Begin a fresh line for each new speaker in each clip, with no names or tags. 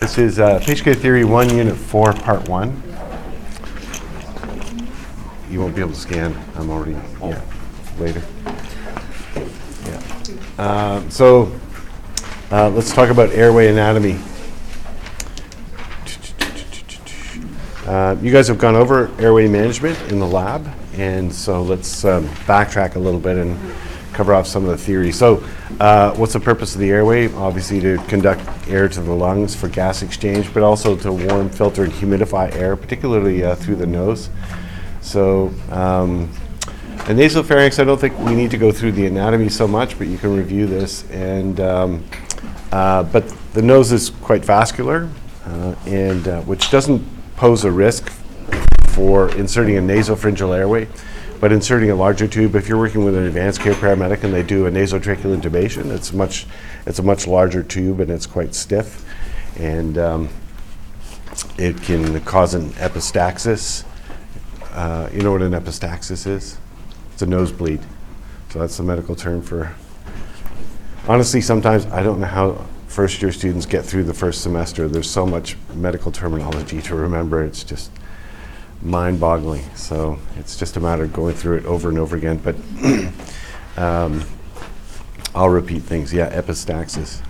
This is uh, Theory 1, Unit 4, Part 1. You won't be able to scan, I'm already, yeah, later. Yeah. Uh, So, uh, let's talk about airway anatomy. Uh, You guys have gone over airway management in the lab, and so let's um, backtrack a little bit and cover off some of the theory. So, uh, what's the purpose of the airway? Obviously, to conduct air to the lungs for gas exchange, but also to warm, filter, and humidify air, particularly uh, through the nose. So, um, the nasopharynx, I don't think we need to go through the anatomy so much, but you can review this. And um, uh, but the nose is quite vascular, uh, and uh, which doesn't pose a risk for inserting a nasopharyngeal airway, but inserting a larger tube. If you're working with an advanced care paramedic and they do a nasotracheal intubation, it's much, it's a much larger tube and it's quite stiff, and um, it can cause an epistaxis. Uh, you know what an epistaxis is? It's a nosebleed. So that's the medical term for. Honestly, sometimes I don't know how first year students get through the first semester. There's so much medical terminology to remember. It's just mind boggling. So it's just a matter of going through it over and over again. But um, I'll repeat things. Yeah, epistaxis.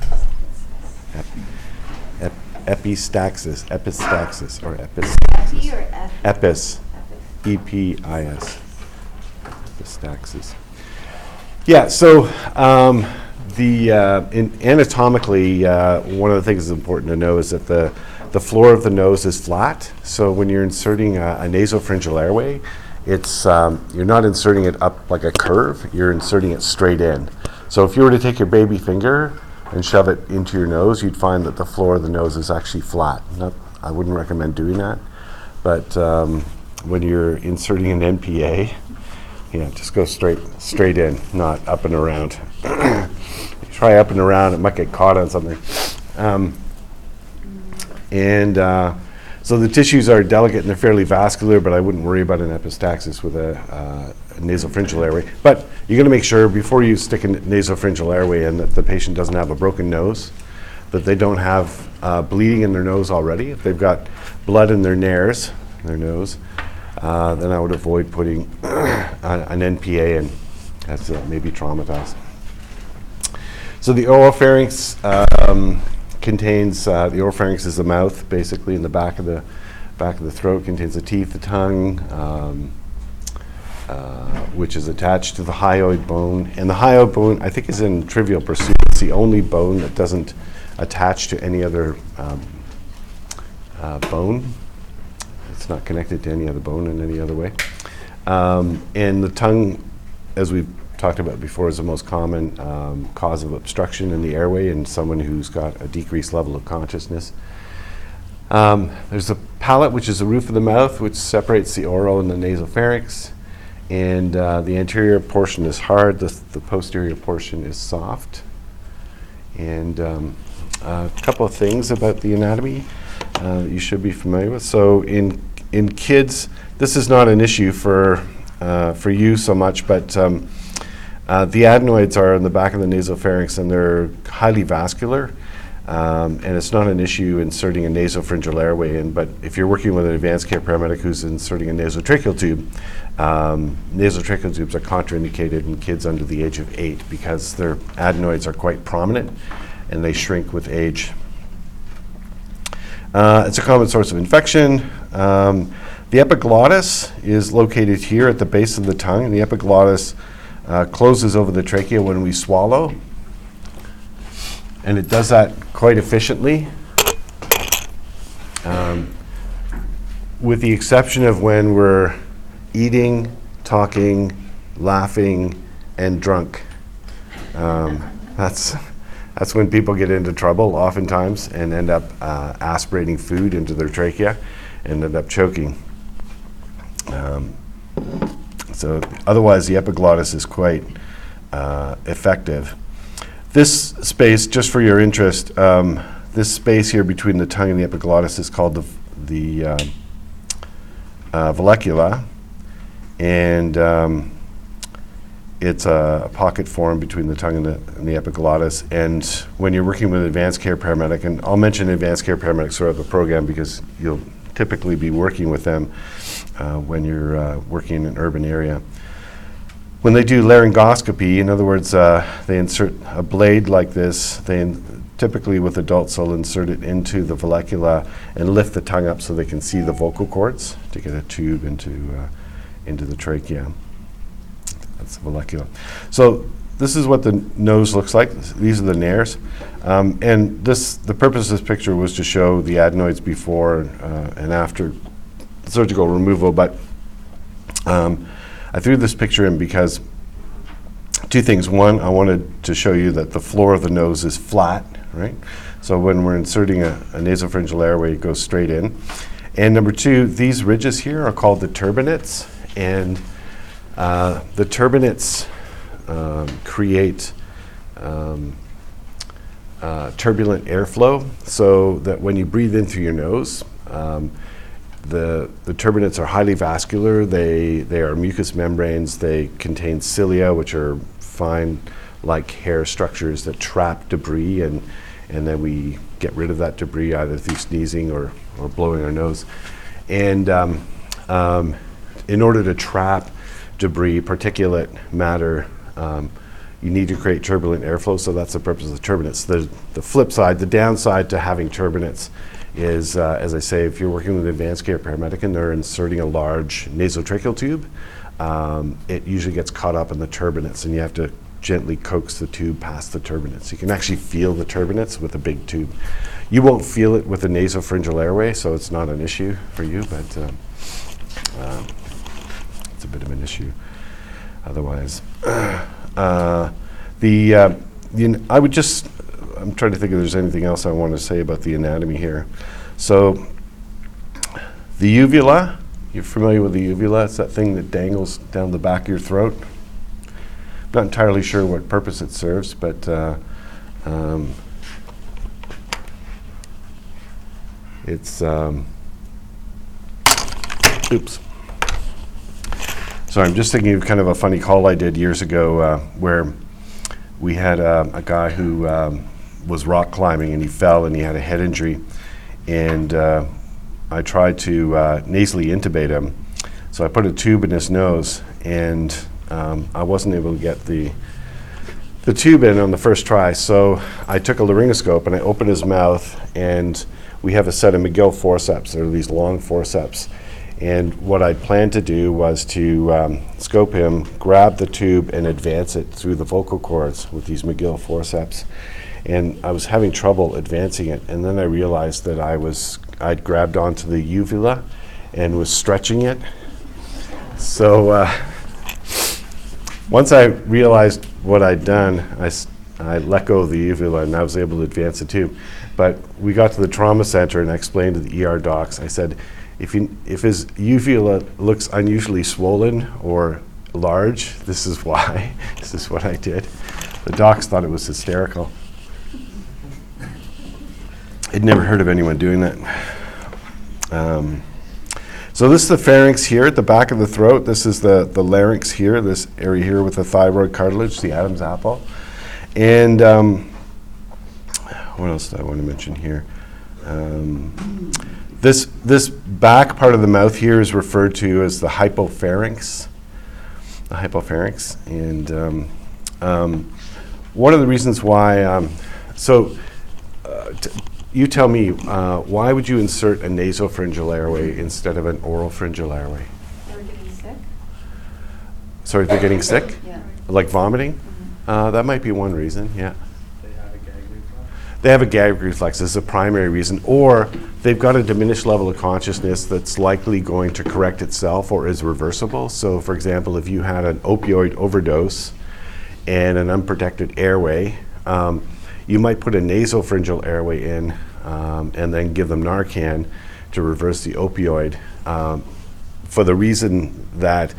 Ep- ep- epistaxis. Epistaxis. Or epistaxis.
Or?
Epis. E P I S. Epistaxis. Yeah, so um, the uh, anatomically, uh, one of the things that's important to know is that the the floor of the nose is flat. So when you're inserting a, a nasopharyngeal airway, it's um, you're not inserting it up like a curve. You're inserting it straight in. So if you were to take your baby finger and shove it into your nose, you'd find that the floor of the nose is actually flat. Not, I wouldn't recommend doing that, but um, when you're inserting an NPA, yeah, just go straight straight in, not up and around. Try up and around, it might get caught on something. Um, and uh, so the tissues are delicate and they're fairly vascular, but I wouldn't worry about an epistaxis with a, uh, nasopharyngeal airway. But you're going to make sure before you stick a nasopharyngeal airway in that the patient doesn't have a broken nose, that they don't have uh, bleeding in their nose already. If they've got blood in their nares, their nose, uh, then I would avoid putting an NPA in. That's uh, maybe traumatized. So the oropharynx um, contains uh, the oropharynx is the mouth, basically, in the back of the back of the throat contains the teeth, the tongue, um, uh, which is attached to the hyoid bone. And the hyoid bone, I think, is in Trivial Pursuit. It's the only bone that doesn't attach to any other um, uh, bone. It's not connected to any other bone in any other way. Um, and the tongue, as we've talked about before, is the most common um, cause of obstruction in the airway in someone who's got a decreased level of consciousness. Um, there's the palate, which is the roof of the mouth, which separates the oral and the nasopharynx. And uh, the anterior portion is hard, the, the posterior portion is soft. And um, a couple of things about the anatomy uh, you should be familiar with. So in in kids, this is not an issue for uh, for you so much, but um, uh, the adenoids are in the back of the nasopharynx and they're highly vascular. Um, and it's not an issue inserting a nasopharyngeal airway in, but if you're working with an advanced care paramedic who's inserting a nasotracheal tube, um, nasotracheal tubes are contraindicated in kids under the age of eight because their adenoids are quite prominent and they shrink with age. Uh, it's a common source of infection. Um, the epiglottis is located here at the base of the tongue, and the epiglottis uh, closes over the trachea when we swallow. And it does that quite efficiently, um, with the exception of when we're eating, talking, laughing, and drunk. Um, that's that's when people get into trouble, oftentimes, and end up uh, aspirating food into their trachea and end up choking. Um, so, otherwise, the epiglottis is quite uh, effective. This space, just for your interest, um, this space here between the tongue and the epiglottis is called the, the uh, uh, vallecula. And um, it's a pocket formed between the tongue and the, and the epiglottis. And when you're working with an advanced care paramedic, and I'll mention advanced care paramedics throughout the program because you'll typically be working with them uh, when you're uh, working in an urban area. When they do laryngoscopy, in other words, uh, they insert a blade like this. They in, typically with adults, they'll insert it into the vallecula and lift the tongue up so they can see the vocal cords to get a tube into uh, into the trachea. That's the vallecula. So this is what the nose looks like. These are the nares, um, and this the purpose of this picture was to show the adenoids before uh, and after surgical removal, but. Um, I threw this picture in because two things. One, I wanted to show you that the floor of the nose is flat, right? So when we're inserting a, a nasopharyngeal airway, it goes straight in. And number two, these ridges here are called the turbinates, and uh, the turbinates um, create um, uh, turbulent airflow so that when you breathe in through your nose, um, the, the turbinates are highly vascular. They, they are mucous membranes. They contain cilia, which are fine, like hair structures that trap debris, and, and then we get rid of that debris either through sneezing or, or blowing our nose. And um, um, in order to trap debris, particulate matter, um, you need to create turbulent airflow, so that's the purpose of the turbinates. The, the flip side, the downside to having turbinates is, uh, as I say, if you're working with an advanced care paramedic and they're inserting a large nasotracheal tube, um, it usually gets caught up in the turbinates, and you have to gently coax the tube past the turbinates. You can actually feel the turbinates with a big tube. You won't feel it with a nasopharyngeal airway, so it's not an issue for you, but um, um, it's a bit of an issue otherwise. Uh, the, uh, I would just, I'm trying to think if there's anything else I want to say about the anatomy here. So, the uvula, you're familiar with the uvula? It's that thing that dangles down the back of your throat. Not entirely sure what purpose it serves, but uh, um, it's, um, oops. So I'm just thinking of kind of a funny call I did years ago uh, where we had uh, a guy who um, was rock climbing and he fell and he had a head injury. And uh, I tried to uh, nasally intubate him. So I put a tube in his nose and um, I wasn't able to get the, the tube in on the first try. So I took a laryngoscope and I opened his mouth and we have a set of Magill forceps. They're these long forceps. And what I planned to do was to um, scope him, grab the tube, and advance it through the vocal cords with these Magill forceps. And I was having trouble advancing it, and then I realized that I was I'd grabbed onto the uvula and was stretching it. So uh, once I realized what I'd done, I, let go of the uvula and I was able to advance the tube. But we got to the trauma center and I explained to the ER docs, I said, if, you, if his uvula looks unusually swollen or large, this is why. this is what I did. The docs thought it was hysterical. I'd never heard of anyone doing that. Um, so this is the pharynx here at the back of the throat. This is the, the larynx here, this area here with the thyroid cartilage, the Adam's apple. And um, what else do I want to mention here? Um, this, this back part of the mouth here is referred to as the hypopharynx. The hypopharynx. And um, um, one of the reasons why, um, so uh, t- you tell me, uh, why would you insert a nasopharyngeal airway instead of an oropharyngeal airway?
They're getting sick?
Sorry, they're getting sick?
Yeah.
Like vomiting? Uh, that might be one reason, yeah.
They have a gag reflex.
They have a gag reflex. Is a primary reason. Or they've got a diminished level of consciousness that's likely going to correct itself or is reversible. So, for example, if you had an opioid overdose and an unprotected airway, um, you might put a nasopharyngeal airway in um, and then give them Narcan to reverse the opioid um, for the reason that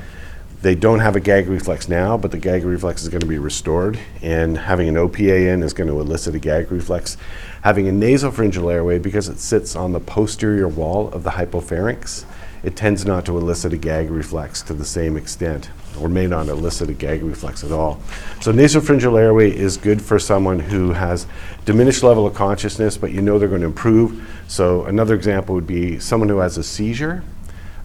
they don't have a gag reflex now, but the gag reflex is going to be restored, and having an OPA in is going to elicit a gag reflex. Having a nasopharyngeal airway, because it sits on the posterior wall of the hypopharynx, it tends not to elicit a gag reflex to the same extent, or may not elicit a gag reflex at all. So nasopharyngeal airway is good for someone who has diminished level of consciousness, but you know they're going to improve. So another example would be someone who has a seizure.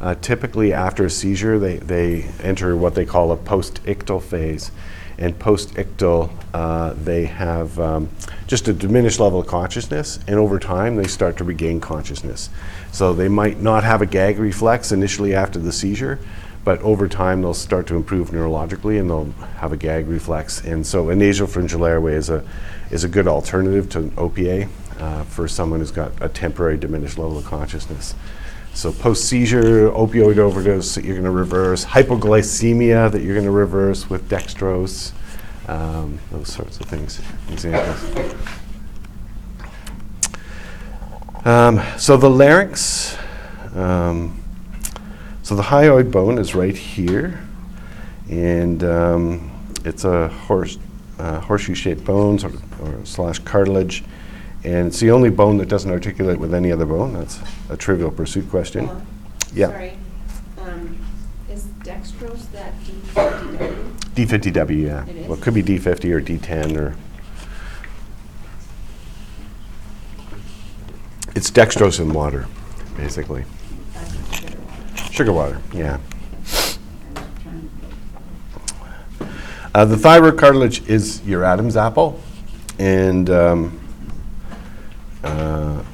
Uh, typically, after a seizure, they, they enter what they call a post-ictal phase. And post-ictal, uh, they have um, just a diminished level of consciousness, and over time, they start to regain consciousness. So they might not have a gag reflex initially after the seizure, but over time, they'll start to improve neurologically, and they'll have a gag reflex. And so, a nasopharyngeal airway is a is a good alternative to an OPA uh, for someone who's got a temporary diminished level of consciousness. So post-seizure opioid overdose that you're going to reverse, hypoglycemia that you're going to reverse with dextrose, um, those sorts of things, examples. Um, so the larynx, um, so the hyoid bone is right here, and um, it's a horse, uh, horseshoe-shaped bone or, or slash cartilage, and it's the only bone that doesn't articulate with any other bone. That's a trivial pursuit question. Yeah.
Sorry. Um, Is dextrose that D50W?
D50W, yeah.
It is?
Well, it could be D50 or D10 or. It's dextrose in water, basically. Sugar water, yeah. Uh, the thyroid cartilage is your Adam's apple, and um, uh,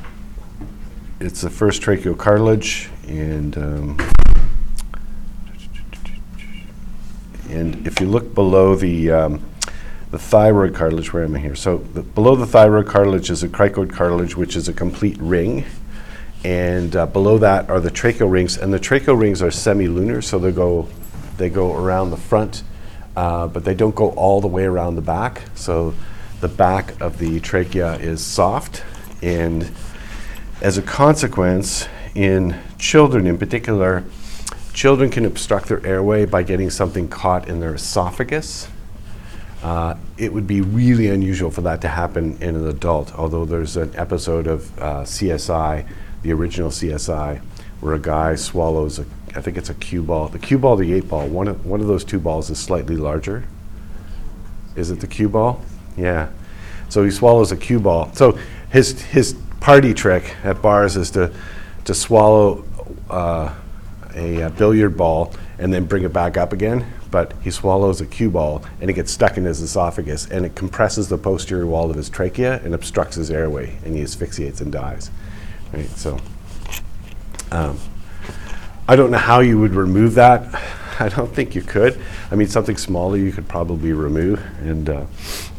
it's the first tracheal cartilage, and um, and if you look below the um, the thyroid cartilage, where am I here? So the, below the thyroid cartilage is a cricoid cartilage, which is a complete ring, and uh, below that are the tracheal rings, and the tracheal rings are semilunar, so they go they go around the front, uh, but they don't go all the way around the back. So the back of the trachea is soft, and as a consequence, in children in particular, children can obstruct their airway by getting something caught in their esophagus. Uh, it would be really unusual for that to happen in an adult, although there's an episode of uh, CSI, the original CSI, where a guy swallows, a, I think it's a cue ball. The cue ball, the eight ball, one of, one of those two balls is slightly larger. Is it the cue ball? Yeah. So he swallows a cue ball. So his, his party trick at bars is to, to swallow uh, a, uh billiard ball and then bring it back up again. But he swallows a cue ball and it gets stuck in his esophagus and it compresses the posterior wall of his trachea and obstructs his airway and he asphyxiates and dies. Right. So um, I don't know how you would remove that. I don't think you could. I mean, something smaller you could probably remove. And uh,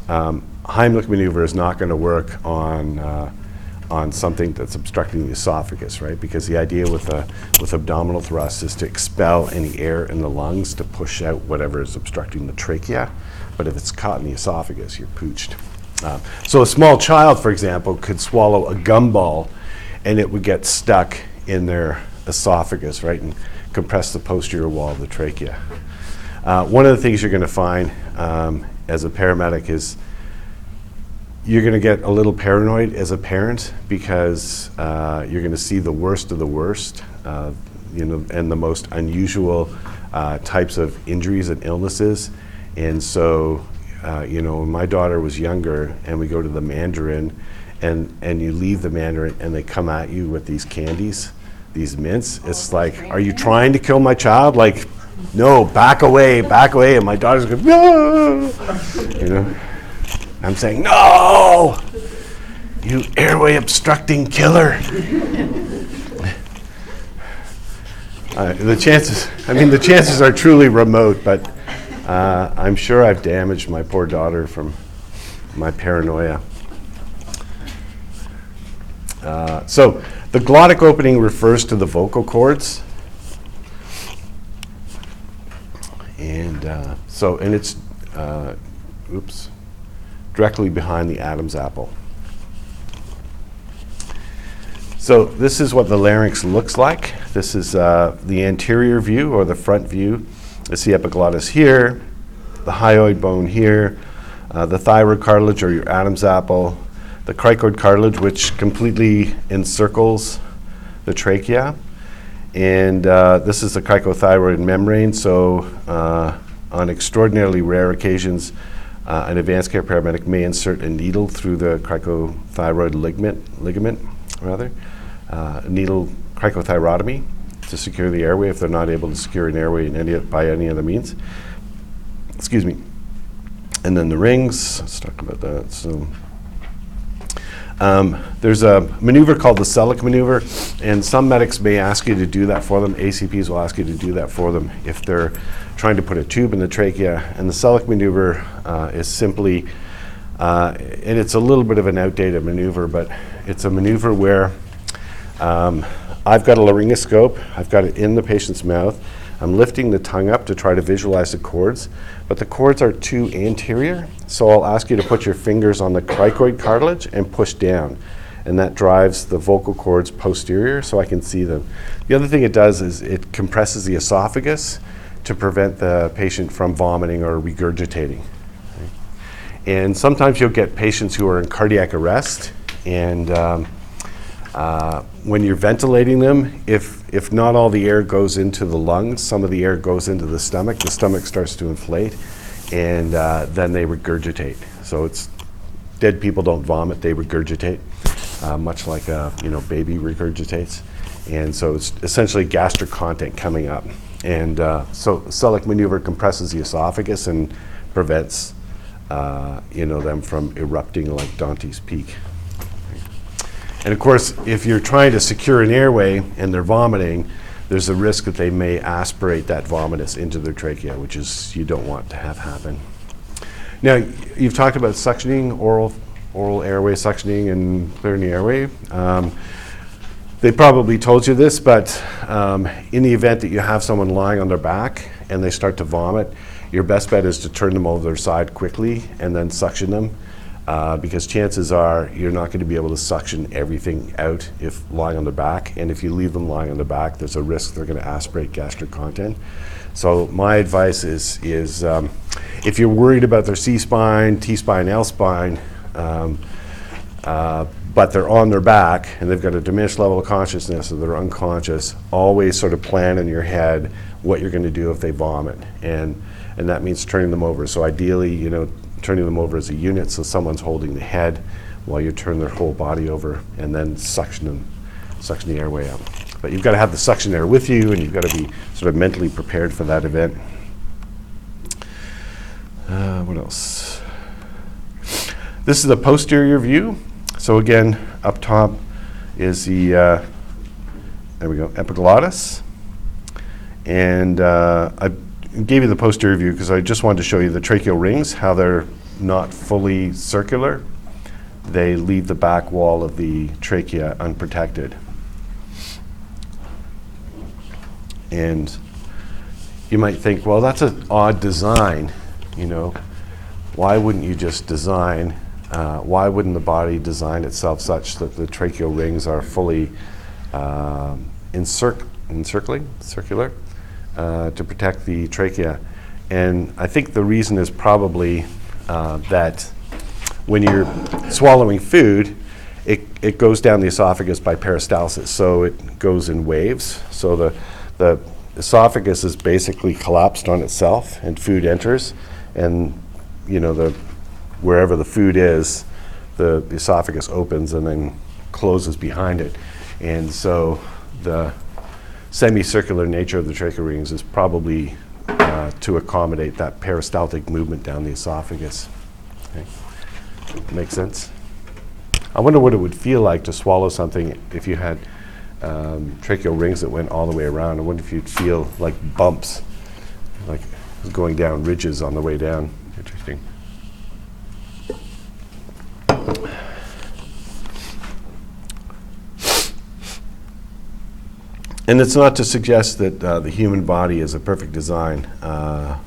um, Heimlich maneuver is not going to work on uh, on something that's obstructing the esophagus, right? Because the idea with uh, with abdominal thrust is to expel any air in the lungs to push out whatever is obstructing the trachea. But if it's caught in the esophagus, you're pooched. Uh, so a small child, for example, could swallow a gumball, and it would get stuck in their esophagus, right, and compress the posterior wall of the trachea. Uh, one of the things you're going to find um, as a paramedic is you're going to get a little paranoid as a parent because uh, you're going to see the worst of the worst, uh, you know, and the most unusual uh, types of injuries and illnesses. And so, uh, you know, when my daughter was younger, and we go to the Mandarin, and and you leave the Mandarin, and they come at you with these candies, these mints. It's like, are you trying to kill my child? Like, no, back away, back away. And my daughter's going, no, you know. I'm saying, no, you airway obstructing killer. Uh, the chances, I mean, the chances are truly remote, but uh, I'm sure I've damaged my poor daughter from my paranoia. Uh, so, the glottic opening refers to the vocal cords. And uh, so, and it's, uh, oops directly behind the Adam's apple. So this is what the larynx looks like. This is uh, the anterior view or the front view. It's the epiglottis here, the hyoid bone here, uh, the thyroid cartilage or your Adam's apple, the cricoid cartilage which completely encircles the trachea, And uh, this is the cricothyroid membrane, so uh, on extraordinarily rare occasions, uh, an advanced care paramedic may insert a needle through the cricothyroid ligament, ligament rather, uh, needle cricothyrotomy to secure the airway if they're not able to secure an airway in any, by any other means. Excuse me. And then the rings, let's talk about that. So, um, there's a maneuver called the Sellick maneuver, and some medics may ask you to do that for them. ACPs will ask you to do that for them if they're trying to put a tube in the trachea. And the Sellick maneuver uh, is simply, uh, and it's a little bit of an outdated maneuver, but it's a maneuver where um, I've got a laryngoscope, I've got it in the patient's mouth. I'm lifting the tongue up to try to visualize the cords, but the cords are too anterior, so I'll ask you to put your fingers on the cricoid cartilage and push down. And that drives the vocal cords posterior so I can see them. The other thing it does is it compresses the esophagus to prevent the patient from vomiting or regurgitating. And sometimes you'll get patients who are in cardiac arrest, and um, uh, when you're ventilating them, if, if not all the air goes into the lungs, some of the air goes into the stomach, the stomach starts to inflate, and uh, then they regurgitate. So it's dead people don't vomit, they regurgitate, uh, much like a you know, baby regurgitates. And so it's essentially gastric content coming up. And uh, so Sellick maneuver compresses the esophagus and prevents uh, you know, them from erupting like Dante's Peak. And of course, if you're trying to secure an airway and they're vomiting, there's a risk that they may aspirate that vomitus into their trachea, which is you don't want to have happen. Now, you've talked about suctioning, oral, oral airway suctioning and clearing the airway. Um, they probably told you this, but um, in the event that you have someone lying on their back and they start to vomit, your best bet is to turn them over their side quickly and then suction them. Uh, because chances are you're not going to be able to suction everything out if lying on their back. And if you leave them lying on their back, there's a risk they're going to aspirate gastric content. So my advice is, is um, if you're worried about their C-spine, T-spine, L-spine, um, uh, but they're on their back and they've got a diminished level of consciousness or they're unconscious, always sort of plan in your head what you're going to do if they vomit. And, and that means turning them over. So ideally, you know, turning them over as a unit so someone's holding the head while you turn their whole body over and then suction them, suction the airway out. But you've got to have the suction air with you and you've got to be sort of mentally prepared for that event. Uh, what else? This is the posterior view. So again, up top is the, uh, there we go, epiglottis. And uh, I gave you the posterior view because I just wanted to show you the tracheal rings, how they're not fully circular. They leave the back wall of the trachea unprotected. And you might think, well, that's an odd design, you know. Why wouldn't you just design, uh, why wouldn't the body design itself such that the tracheal rings are fully um, encirc- encircling, circular, uh, to protect the trachea? And I think the reason is probably uh, that when you're swallowing food, it, it goes down the esophagus by peristalsis, so it goes in waves. So the, the esophagus is basically collapsed on itself, and food enters, and you know the wherever the food is, the, the esophagus opens and then closes behind it, and so the semicircular nature of the tracheal rings is probably uh, to accommodate that peristaltic movement down the esophagus. Okay. Makes sense? I wonder what it would feel like to swallow something if you had um, tracheal rings that went all the way around. I wonder if you'd feel like bumps, like going down ridges on the way down. Interesting. And it's not to suggest that uh, the human body is a perfect design. Uh,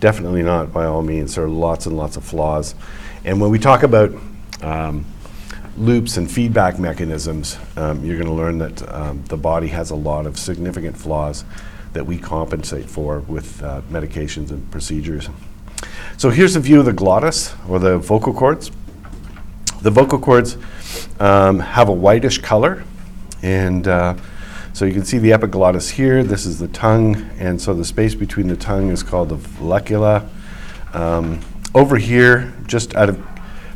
definitely not, by all means. There are lots and lots of flaws. And when we talk about um, loops and feedback mechanisms, um, you're going to learn that um, the body has a lot of significant flaws that we compensate for with uh, medications and procedures. So here's a view of the glottis, or the vocal cords. The vocal cords um, have a whitish color, and uh, So you can see the epiglottis here. This is the tongue, and so the space between the tongue is called the vallecula. Um, over here, just out of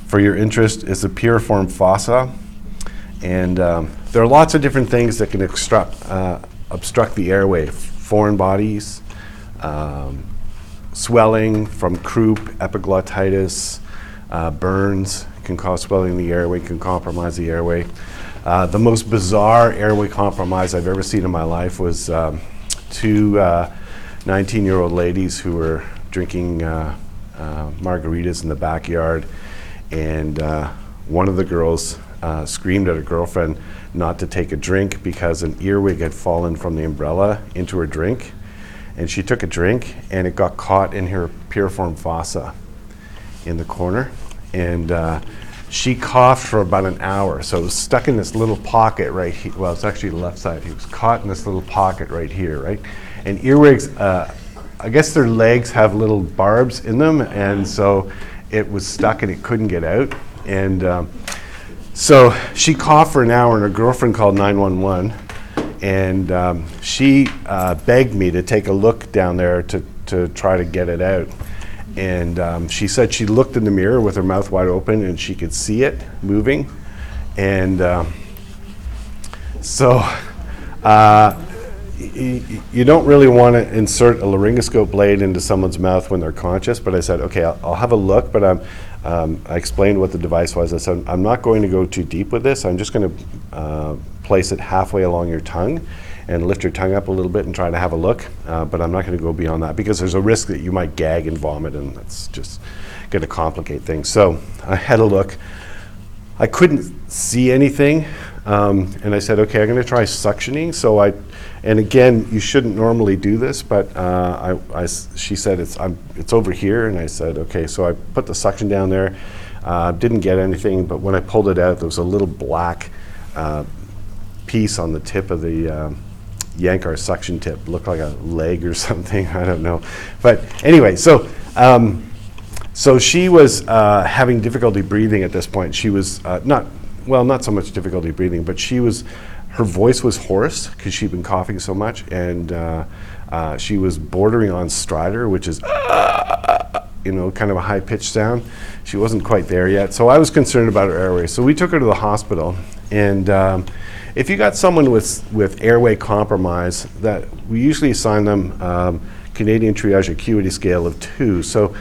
for your interest, is the piriform fossa, and um, there are lots of different things that can obstruct uh, obstruct the airway. Foreign bodies, um, swelling from croup, epiglottitis, uh, burns can cause swelling in the airway, can compromise the airway. Uh, the most bizarre airway compromise I've ever seen in my life was um, two 19 year old ladies who were drinking uh, uh, margaritas in the backyard, and uh, one of the girls uh, screamed at her girlfriend not to take a drink because an earwig had fallen from the umbrella into her drink. And she took a drink, and it got caught in her piriform fossa in the corner. And uh, she coughed for about an hour. So it was stuck in this little pocket right here. Well, it's actually the left side. He was caught in this little pocket right here, right? And earwigs, uh, I guess their legs have little barbs in them. And so it was stuck and it couldn't get out. And um, so she coughed for an hour, and her girlfriend called 911 and um, she uh, begged me to take a look down there to, to try to get it out. And um, she said she looked in the mirror with her mouth wide open and she could see it moving. And um, so uh, you don't really want to insert a laryngoscope blade into someone's mouth when they're conscious, but I said, okay, I'll, I'll have a look, but I'm, um, I explained what the device was. I said, I'm not going to go too deep with this. I'm just going to uh, place it halfway along your tongue and lift your tongue up a little bit and try to have a look, uh, but I'm not going to go beyond that because there's a risk that you might gag and vomit, and that's just going to complicate things. So I had a look. I couldn't see anything, um, and I said, "Okay, I'm going to try suctioning." So I, and again, you shouldn't normally do this, but uh, I, I she said it's I'm, it's over here, and I said, "Okay." So I put the suction down there. Uh, didn't get anything, but when I pulled it out, there was a little black uh, piece on the tip of the um, our suction tip. Looked like a leg or something. I don't know, but anyway, so. Um, so she was uh, having difficulty breathing at this point. She was uh, not, well, not so much difficulty breathing, but she was, her voice was hoarse because she'd been coughing so much, and uh, uh, she was bordering on stridor, which is, you know, kind of a high pitched sound. She wasn't quite there yet, so I was concerned about her airway. So we took her to the hospital, and um, if you got someone with with airway compromise, that we usually assign them um, Canadian Triage Acuity Scale of two. So.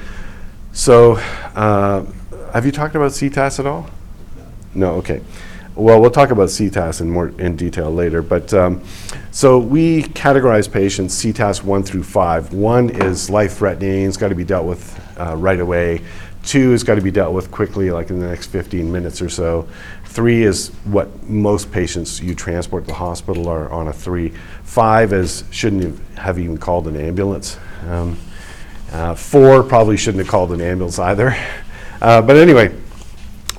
So, uh, have you talked about CTAS at all? No, okay. Well, we'll talk about CTAS in more in detail later. But um, so we categorize patients CTAS one through five. One is life-threatening; it's got to be dealt with uh, right away. Two has got to be dealt with quickly, like in the next 15 minutes or so. Three is what most patients you transport to the hospital are on a three. Five is shouldn't have- even called an ambulance. Um, uh, four probably shouldn't have called an ambulance either. Uh, but anyway,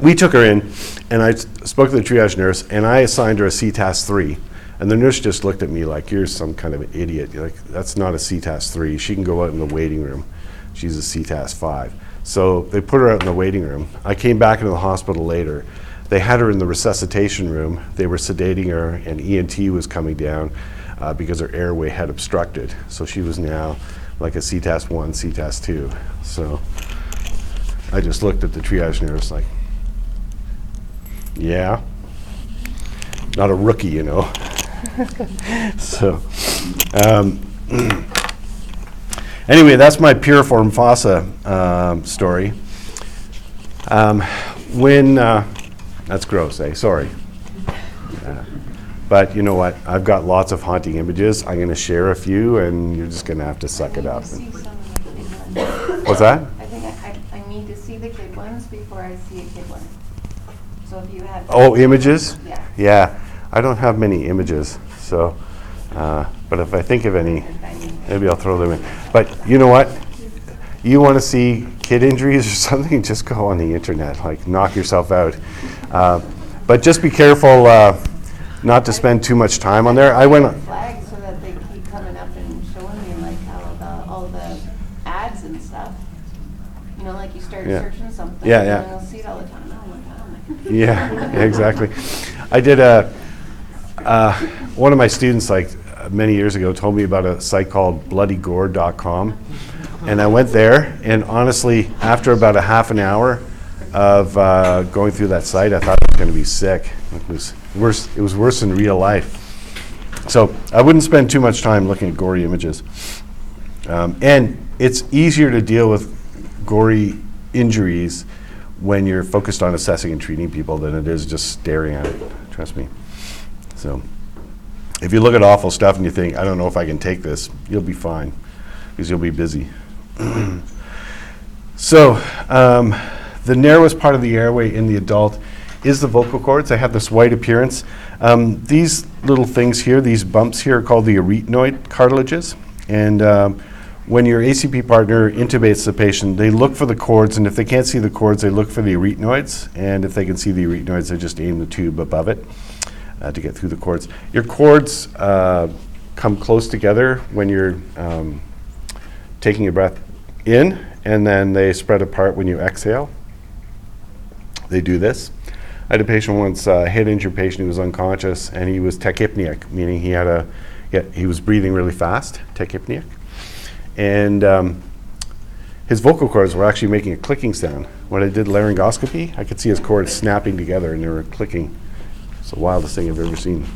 we took her in, and I spoke to the triage nurse, and I assigned her a CTAS 3. And the nurse just looked at me like, you're some kind of an idiot. You're like, that's not a CTAS 3. She can go out in the waiting room. She's a CTAS 5. So they put her out in the waiting room. I came back into the hospital later. They had her in the resuscitation room. They were sedating her, and ENT was coming down uh, because her airway had obstructed. So she was now like a CTAS 1, CTAS 2. So I just looked at the triage nurse like, yeah, not a rookie, you know. so, um, anyway, that's my piriform fossa um, story. Um, when uh, that's gross, eh? Sorry. Uh, but you know what? I've got lots of haunting images. I'm going to share a few, and you're just going to have to suck it up.
I need to see some of the kid ones.
What's that?
I think I, I, I need to see the kid ones before I see a kid one. So if you have.
Oh, images?
Yeah.
Yeah, I don't have many images, so, uh, but if I think of any, maybe I'll throw them in. But you know what? You want to see kid injuries or something, just go on the internet, like knock yourself out. Uh, But just be careful uh, not to spend too much time on there. I went, on-
Flags so that they keep coming up and showing me like how the, all the ads and stuff. You know, like you start
Yeah.
searching something.
Yeah, yeah.
And you'll see it all the time. Oh my God.
Yeah, yeah, exactly. I did a, uh, one of my students, like many years ago, told me about a site called bloodygore.com. And I went there, and honestly, after about a half an hour of uh, going through that site, I thought I was going to be sick. It was worse. It was worse than real life. So I wouldn't spend too much time looking at gory images. Um, and it's easier to deal with gory injuries when you're focused on assessing and treating people than it is just staring at it. Trust me. So if you look at awful stuff and you think, I don't know if I can take this, you'll be fine because you'll be busy. so um, the narrowest part of the airway in the adult is the vocal cords. They have this white appearance. Um, these little things here, these bumps here, are called the arytenoid cartilages. And um, when your ACP partner intubates the patient, they look for the cords, and if they can't see the cords, they look for the arytenoids. And if they can see the arytenoids, they just aim the tube above it uh, to get through the cords. Your cords uh, come close together when you're um, taking your breath in, and then they spread apart when you exhale. They do this. I had a patient once, uh, head injured patient who was unconscious, and he was tachypneic, meaning he had a, yeah, he was breathing really fast, tachypneic, and um, his vocal cords were actually making a clicking sound. When I did laryngoscopy, I could see his cords snapping together, and they were clicking. It's the wildest thing I've ever seen.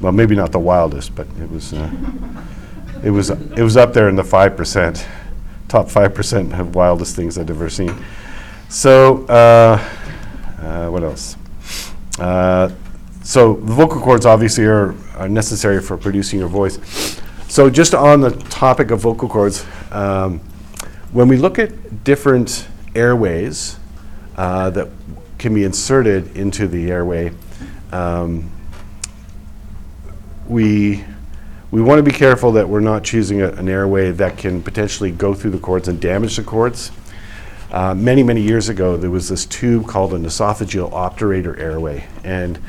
Well, maybe not the wildest, but it was, uh, it was, it was up there in the five percent, top five percent of wildest things I'd ever seen. So, uh, uh, what else? Uh, so the vocal cords obviously are, are necessary for producing your voice. So just on the topic of vocal cords, um, when we look at different airways uh, that can be inserted into the airway, um, we we want to be careful that we're not choosing a, an airway that can potentially go through the cords and damage the cords. Uh, many, many years ago, there was this tube called an esophageal obturator airway, and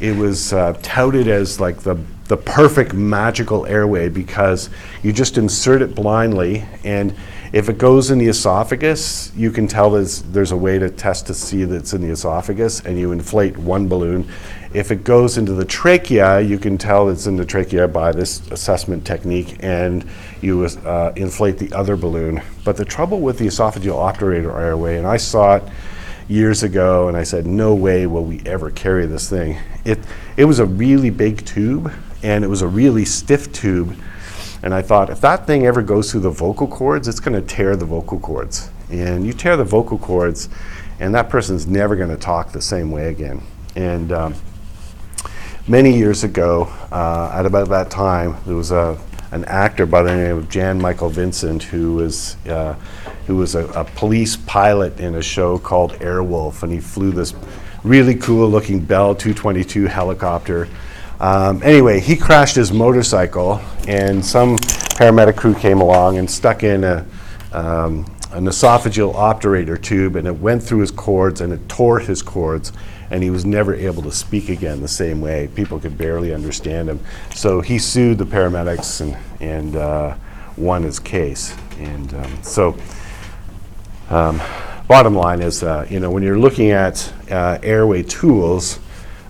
it was uh, touted as like the, the perfect magical airway because you just insert it blindly, and if it goes in the esophagus, you can tell there's, there's a way to test to see that it's in the esophagus, and you inflate one balloon. If it goes into the trachea, you can tell it's in the trachea by this assessment technique, and you uh, inflate the other balloon. But the trouble with the esophageal obturator airway, and I saw it years ago, and I said, no way will we ever carry this thing. It, it was a really big tube, and it was a really stiff tube. And I thought, if that thing ever goes through the vocal cords, it's going to tear the vocal cords. And you tear the vocal cords, and that person's never going to talk the same way again. And um, many years ago, uh, at about that time, there was a, an actor by the name of Jan Michael Vincent who was, uh, who was a, a police pilot in a show called Airwolf, and he flew this really cool looking Bell 222 helicopter. Um, anyway, he crashed his motorcycle, and some paramedic crew came along and stuck in a, um, an esophageal obturator tube, and it went through his cords and it tore his cords, and he was never able to speak again the same way. People could barely understand him. So he sued the paramedics and, and uh, won his case. And um, so, um, bottom line is, uh, you know, when you're looking at uh, airway tools,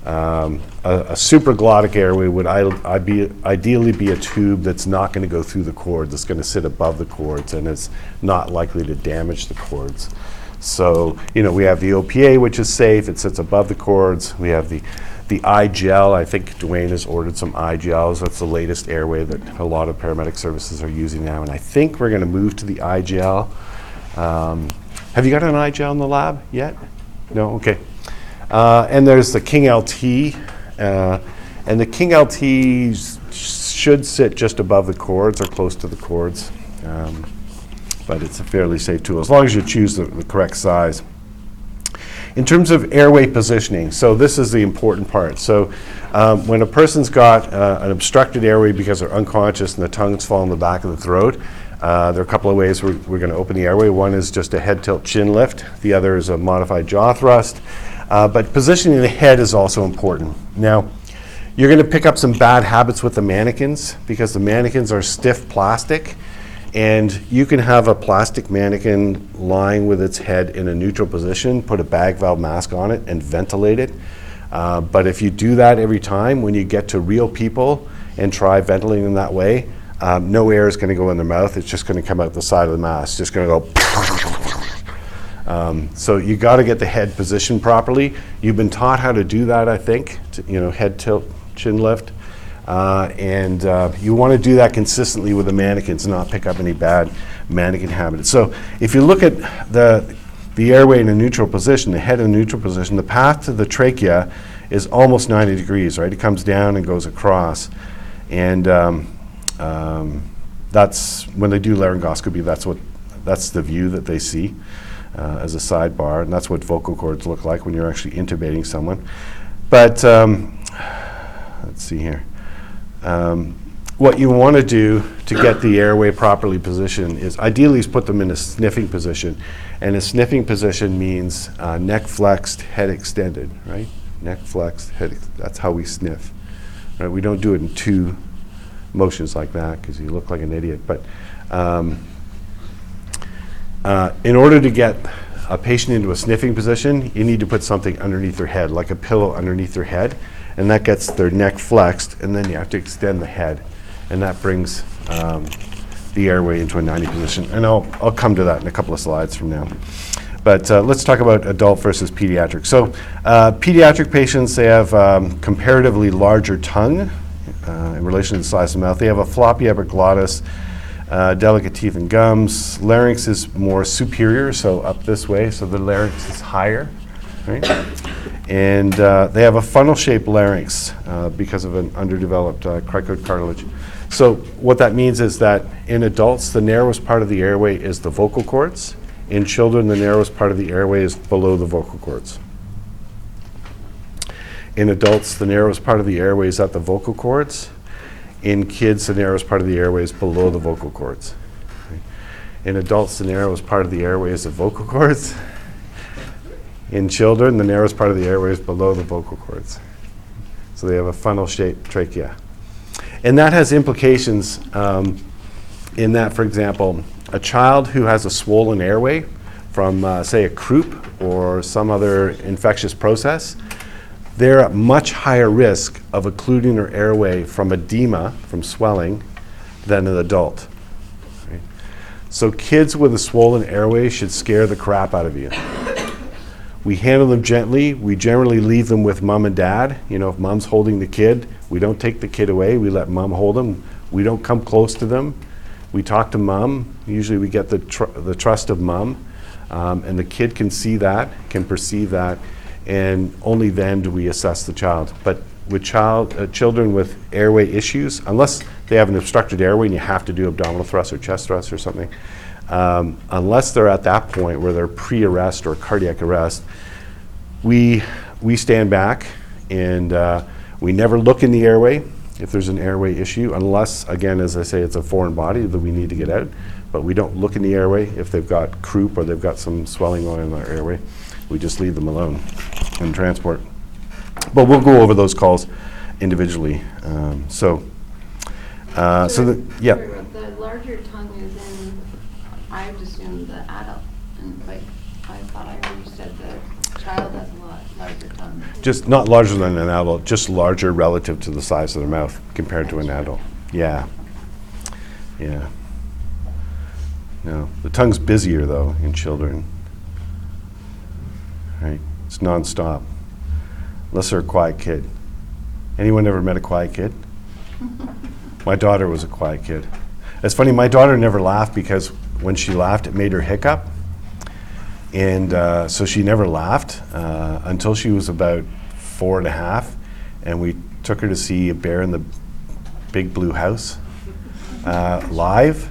um, a, a supraglottic airway would I, be, ideally be a tube that's not going to go through the cords. It's going to sit above the cords, and it's not likely to damage the cords. So, you know, we have the OPA, which is safe. It sits above the cords. We have the the iGel. I think Dwayne has ordered some iGels. That's the latest airway that a lot of paramedic services are using now, and I think we're going to move to the iGel. Um, have you got an iGel in the lab yet? No. Okay. Uh, and there's the King LT, uh, and the King LT should sit just above the cords or close to the cords, um, but it's a fairly safe tool as long as you choose the, the correct size. In terms of airway positioning, so this is the important part. So um, when a person's got uh, an obstructed airway because they're unconscious and the tongue's falling in the back of the throat, uh, there are a couple of ways we're, we're going to open the airway. One is just a head tilt chin lift. The other is a modified jaw thrust. Uh, but positioning the head is also important. Now, you're going to pick up some bad habits with the mannequins because the mannequins are stiff plastic, and you can have a plastic mannequin lying with its head in a neutral position, put a bag valve mask on it, and ventilate it. Uh, But if you do that every time, when you get to real people and try ventilating them that way, um, no air is going to go in their mouth. It's just going to come out the side of the mask. It's just going to go. Um, so you got to get the head positioned properly. You've been taught how to do that, I think. To, you know, head tilt, chin lift, uh, and uh, you want to do that consistently with the mannequins, and not pick up any bad mannequin habits. So if you look at the the airway in a neutral position, the head in a neutral position, the path to the trachea is almost 90 degrees, right? It comes down and goes across, and um, um, that's when they do laryngoscopy. That's what that's the view that they see uh, as a sidebar, and that's what vocal cords look like when you're actually intubating someone. But um, let's see here. Um, what you want to do to get the airway properly positioned is ideally is put them in a sniffing position, and a sniffing position means uh, neck flexed, head extended, right? Neck flexed, head. Ex- that's how we sniff. Right? We don't do it in two motions like that because you look like an idiot. But um, uh, in order to get a patient into a sniffing position, you need to put something underneath their head, like a pillow underneath their head, and that gets their neck flexed, and then you have to extend the head, and that brings um, the airway into a 90 position. And I'll, I'll come to that in a couple of slides from now. But uh, let's talk about adult versus pediatric. So, uh, pediatric patients, they have um, comparatively larger tongue uh, in relation to the size of the mouth. They have a floppy epiglottis, uh, delicate teeth and gums. Larynx is more superior, so up this way, so the larynx is higher, right? And uh, they have a funnel-shaped larynx uh, because of an underdeveloped uh, cricoid cartilage. So what that means is that in adults, the narrowest part of the airway is the vocal cords. In children, the narrowest part of the airway is below the vocal cords. In adults, the narrowest part of the airway is at the vocal cords. In kids, the narrowest part of the airway is below the vocal cords. In adults, the narrowest part of the airway is the vocal cords. In children, the narrowest part of the airway is below the vocal cords. So they have a funnel shaped trachea. And that has implications um, in that, for example, a child who has a swollen airway from, uh, say, a croup or some other infectious process, they're at much higher risk of occluding their airway from edema, from swelling, than an adult. right? So kids with a swollen airway should scare the crap out of you. We handle them gently. We generally leave them with mom and dad. You know, if mom's holding the kid, we don't take the kid away. We let mom hold them. We don't come close to them. We talk to mom. Usually we get the, tr- the trust of mom. Um, and the kid can see that, can perceive that, and only then do we assess the child. But with child, uh, children with airway issues, unless they have an obstructed airway and you have to do abdominal thrust or chest thrust or something, um, unless they're at that point where they're pre-arrest or cardiac arrest, we, we stand back and uh, we never look in the airway if there's an airway issue, unless, again, as I say, it's a foreign body that we need to get out. But we don't look in the airway if they've got croup or they've got some swelling going on in their airway. We just leave them alone and transport. But we'll go over those calls individually. Um, so, uh, so the, yeah.
The larger tongue is in, I would assume the adult, and like, I thought I heard you said the child has a lot larger tongue.
Just not larger than an adult, just larger relative to the size of their mouth compared to an adult. Yeah. Yeah. No, the tongue's busier though in children. Right? It's nonstop. Unless they're a quiet kid. Anyone ever met a quiet kid? My daughter was a quiet kid. It's funny, my daughter never laughed because when she laughed, it made her hiccup. And uh, so she never laughed uh, until she was about four and a half. And we took her to see a bear in the big blue house uh, live.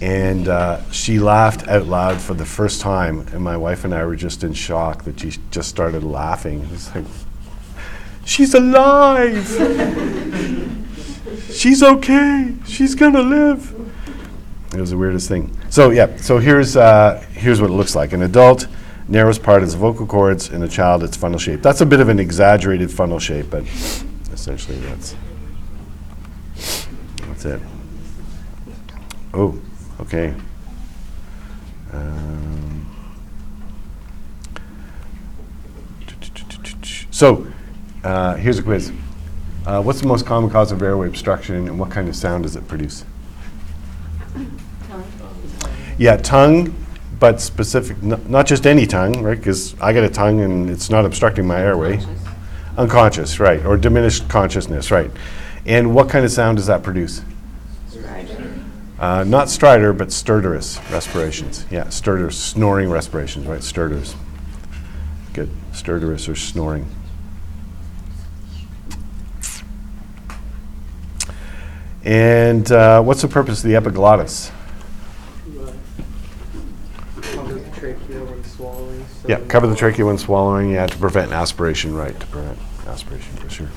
And uh, she laughed out loud for the first time. And my wife and I were just in shock that she just started laughing. It was like, she's alive! she's okay! She's gonna live! It was the weirdest thing. So yeah, so here's uh, here's what it looks like. An adult, narrowest part is vocal cords. In a child, it's funnel shape. That's a bit of an exaggerated funnel shape, but essentially that's that's it. Oh, okay. Um, So, uh, here's a quiz. Uh, what's the most common cause of airway obstruction, and what kind of sound does it produce?
Tongue.
Yeah, tongue, but specific, not just any tongue, right? Because I got a tongue and it's not obstructing my airway. Unconscious, right, or diminished consciousness, right. And what kind of sound does that produce? Uh, not stridor, but stertorous respirations. Yeah, stertorous, snoring respirations, right? Stertorous. Good. Stertorous or snoring. And uh, what's the purpose of the epiglottis?
Cover the trachea when swallowing. so-
Yeah, cover the trachea when swallowing, yeah, to prevent aspiration, right, to prevent aspiration, for sure.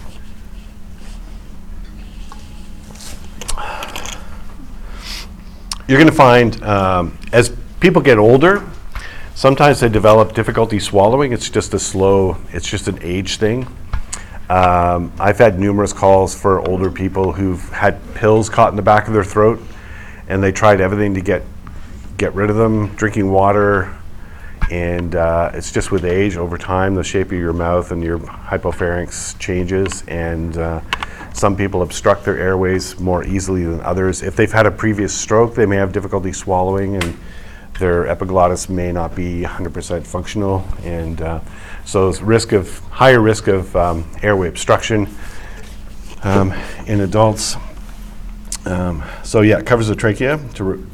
You're going to find, um, as people get older, sometimes they develop difficulty swallowing. It's just a slow, it's just an age thing. Um, I've had numerous calls for older people who've had pills caught in the back of their throat, and they tried everything to get get rid of them, drinking water, and uh, it's just with age, over time, the shape of your mouth and your hypopharynx changes, and uh, some people obstruct their airways more easily than others. If they've had a previous stroke, they may have difficulty swallowing, and their epiglottis may not be 100% functional, and uh, so risk of higher risk of um, airway obstruction um, in adults. Um, so yeah, it covers the trachea to re-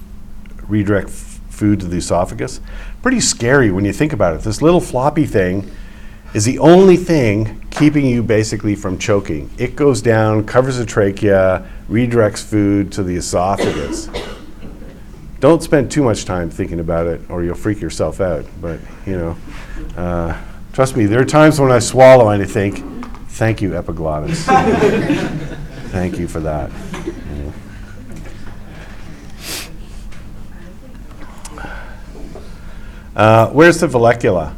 redirect food to the esophagus. Pretty scary when you think about it. This little floppy thing is the only thing keeping you basically from choking. It goes down, covers the trachea, redirects food to the esophagus. Don't spend too much time thinking about it, or you'll freak yourself out. But you know, uh, trust me, there are times when I swallow and I think, "Thank you, epiglottis. Thank you for that." you know. Uh, where's the vallecula?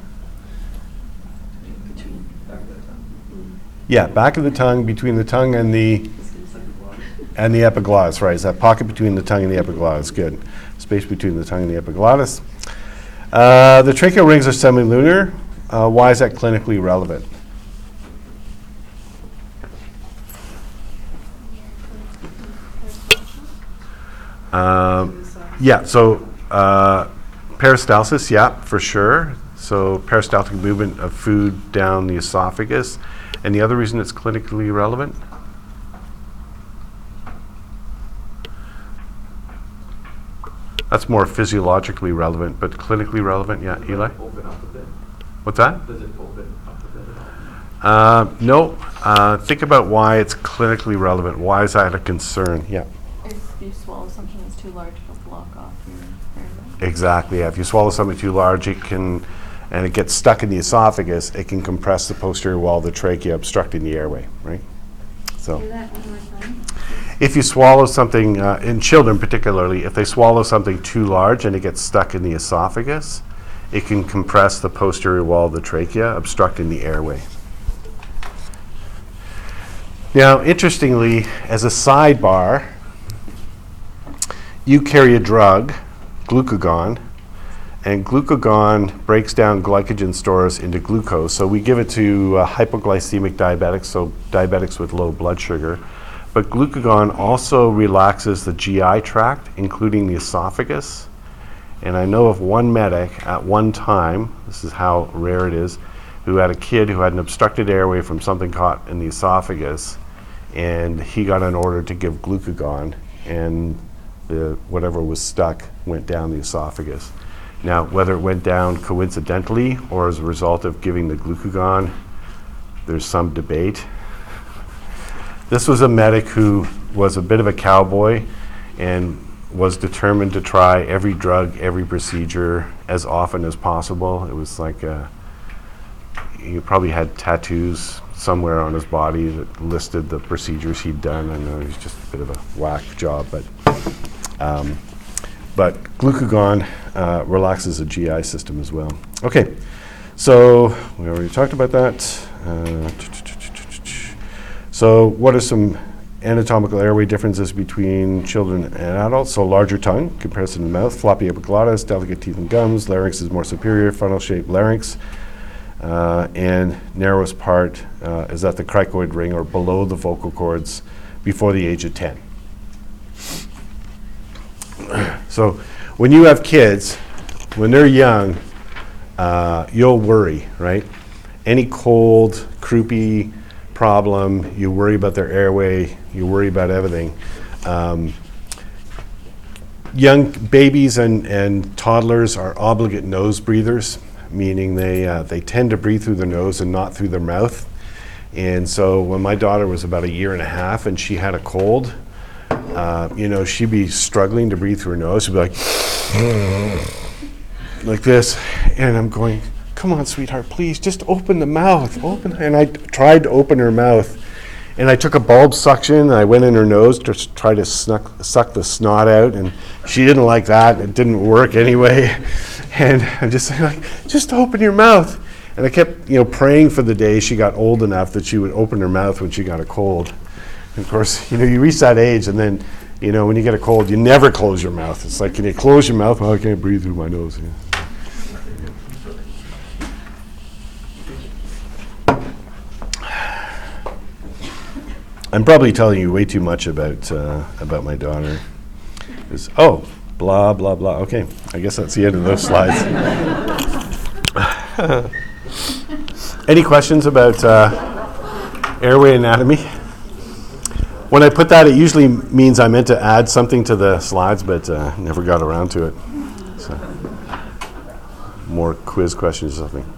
Yeah, back of the tongue, between the tongue and the and the epiglottis, right? It's that pocket between the tongue and the epiglottis. Good. Space between the tongue and the epiglottis. Uh, the tracheal rings are semilunar. Uh, why is that clinically relevant? Um, yeah, so uh, peristalsis, yeah, for sure. So peristaltic movement of food down the esophagus. And the other reason it's clinically relevant? That's more physiologically relevant, but clinically relevant, yeah, Eli?
Open up a bit.
What's that?
Does it open up a bit?
Uh, no, uh, think about why it's clinically relevant. Why is that a concern? Yeah.
If you swallow something that's too large, it'll block off your airway.
Exactly. Yeah. If you swallow something too large, it can, and it gets stuck in the esophagus, it can compress the posterior wall of the trachea, obstructing the airway, right? So.
That one more time.
If you swallow something, uh, in children particularly, if they swallow something too large and it gets stuck in the esophagus, it can compress the posterior wall of the trachea, obstructing the airway. Now, interestingly, as a sidebar, you carry a drug, glucagon, and glucagon breaks down glycogen stores into glucose. So we give it to uh, hypoglycemic diabetics, so diabetics with low blood sugar. But glucagon also relaxes the GI tract, including the esophagus. And I know of one medic at one time, this is how rare it is, who had a kid who had an obstructed airway from something caught in the esophagus. And he got an order to give glucagon, and the, whatever was stuck went down the esophagus. Now, whether it went down coincidentally or as a result of giving the glucagon, there's some debate. This was a medic who was a bit of a cowboy and was determined to try every drug, every procedure as often as possible. It was like uh he probably had tattoos somewhere on his body that listed the procedures he'd done. I know it was just a bit of a whack job, but um, but glucagon uh, relaxes the GI system as well. Okay, so we already talked about that. Uh, so, what are some anatomical airway differences between children and adults? So, larger tongue, comparison to mouth, floppy epiglottis, delicate teeth and gums, larynx is more superior, funnel shaped larynx. uh, and narrowest part uh, is at the cricoid ring or below the vocal cords before the age of 10. So when you have kids, when they're young, uh, you'll worry, right? Any cold, croupy problem, you worry about their airway, you worry about everything. Um, young babies and, and toddlers are obligate nose breathers, meaning they, uh, they tend to breathe through their nose and not through their mouth. And so when my daughter was about a year and a half and she had a cold, uh, you know, she'd be struggling to breathe through her nose. She'd be like, like this. And I'm going, come on, sweetheart, please just open the mouth. Open. And I tried to open her mouth. And I took a bulb suction and I went in her nose to try to snuck, suck the snot out. And she didn't like that. It didn't work anyway. And I'm just like, just open your mouth. And I kept, you know, praying for the day she got old enough that she would open her mouth when she got a cold. And of course, you know, you reach that age, and then, you know, when you get a cold, you never close your mouth. It's like, can you close your mouth? Well, I can't breathe through my nose. Yeah. I'm probably telling you way too much about uh, about my daughter. It's- oh, blah blah blah. Okay, I guess that's the end of those slides. Any questions about uh, airway anatomy? When I put that, it usually means I meant to add something to the slides, but uh, never got around to it. So, more quiz questions or something.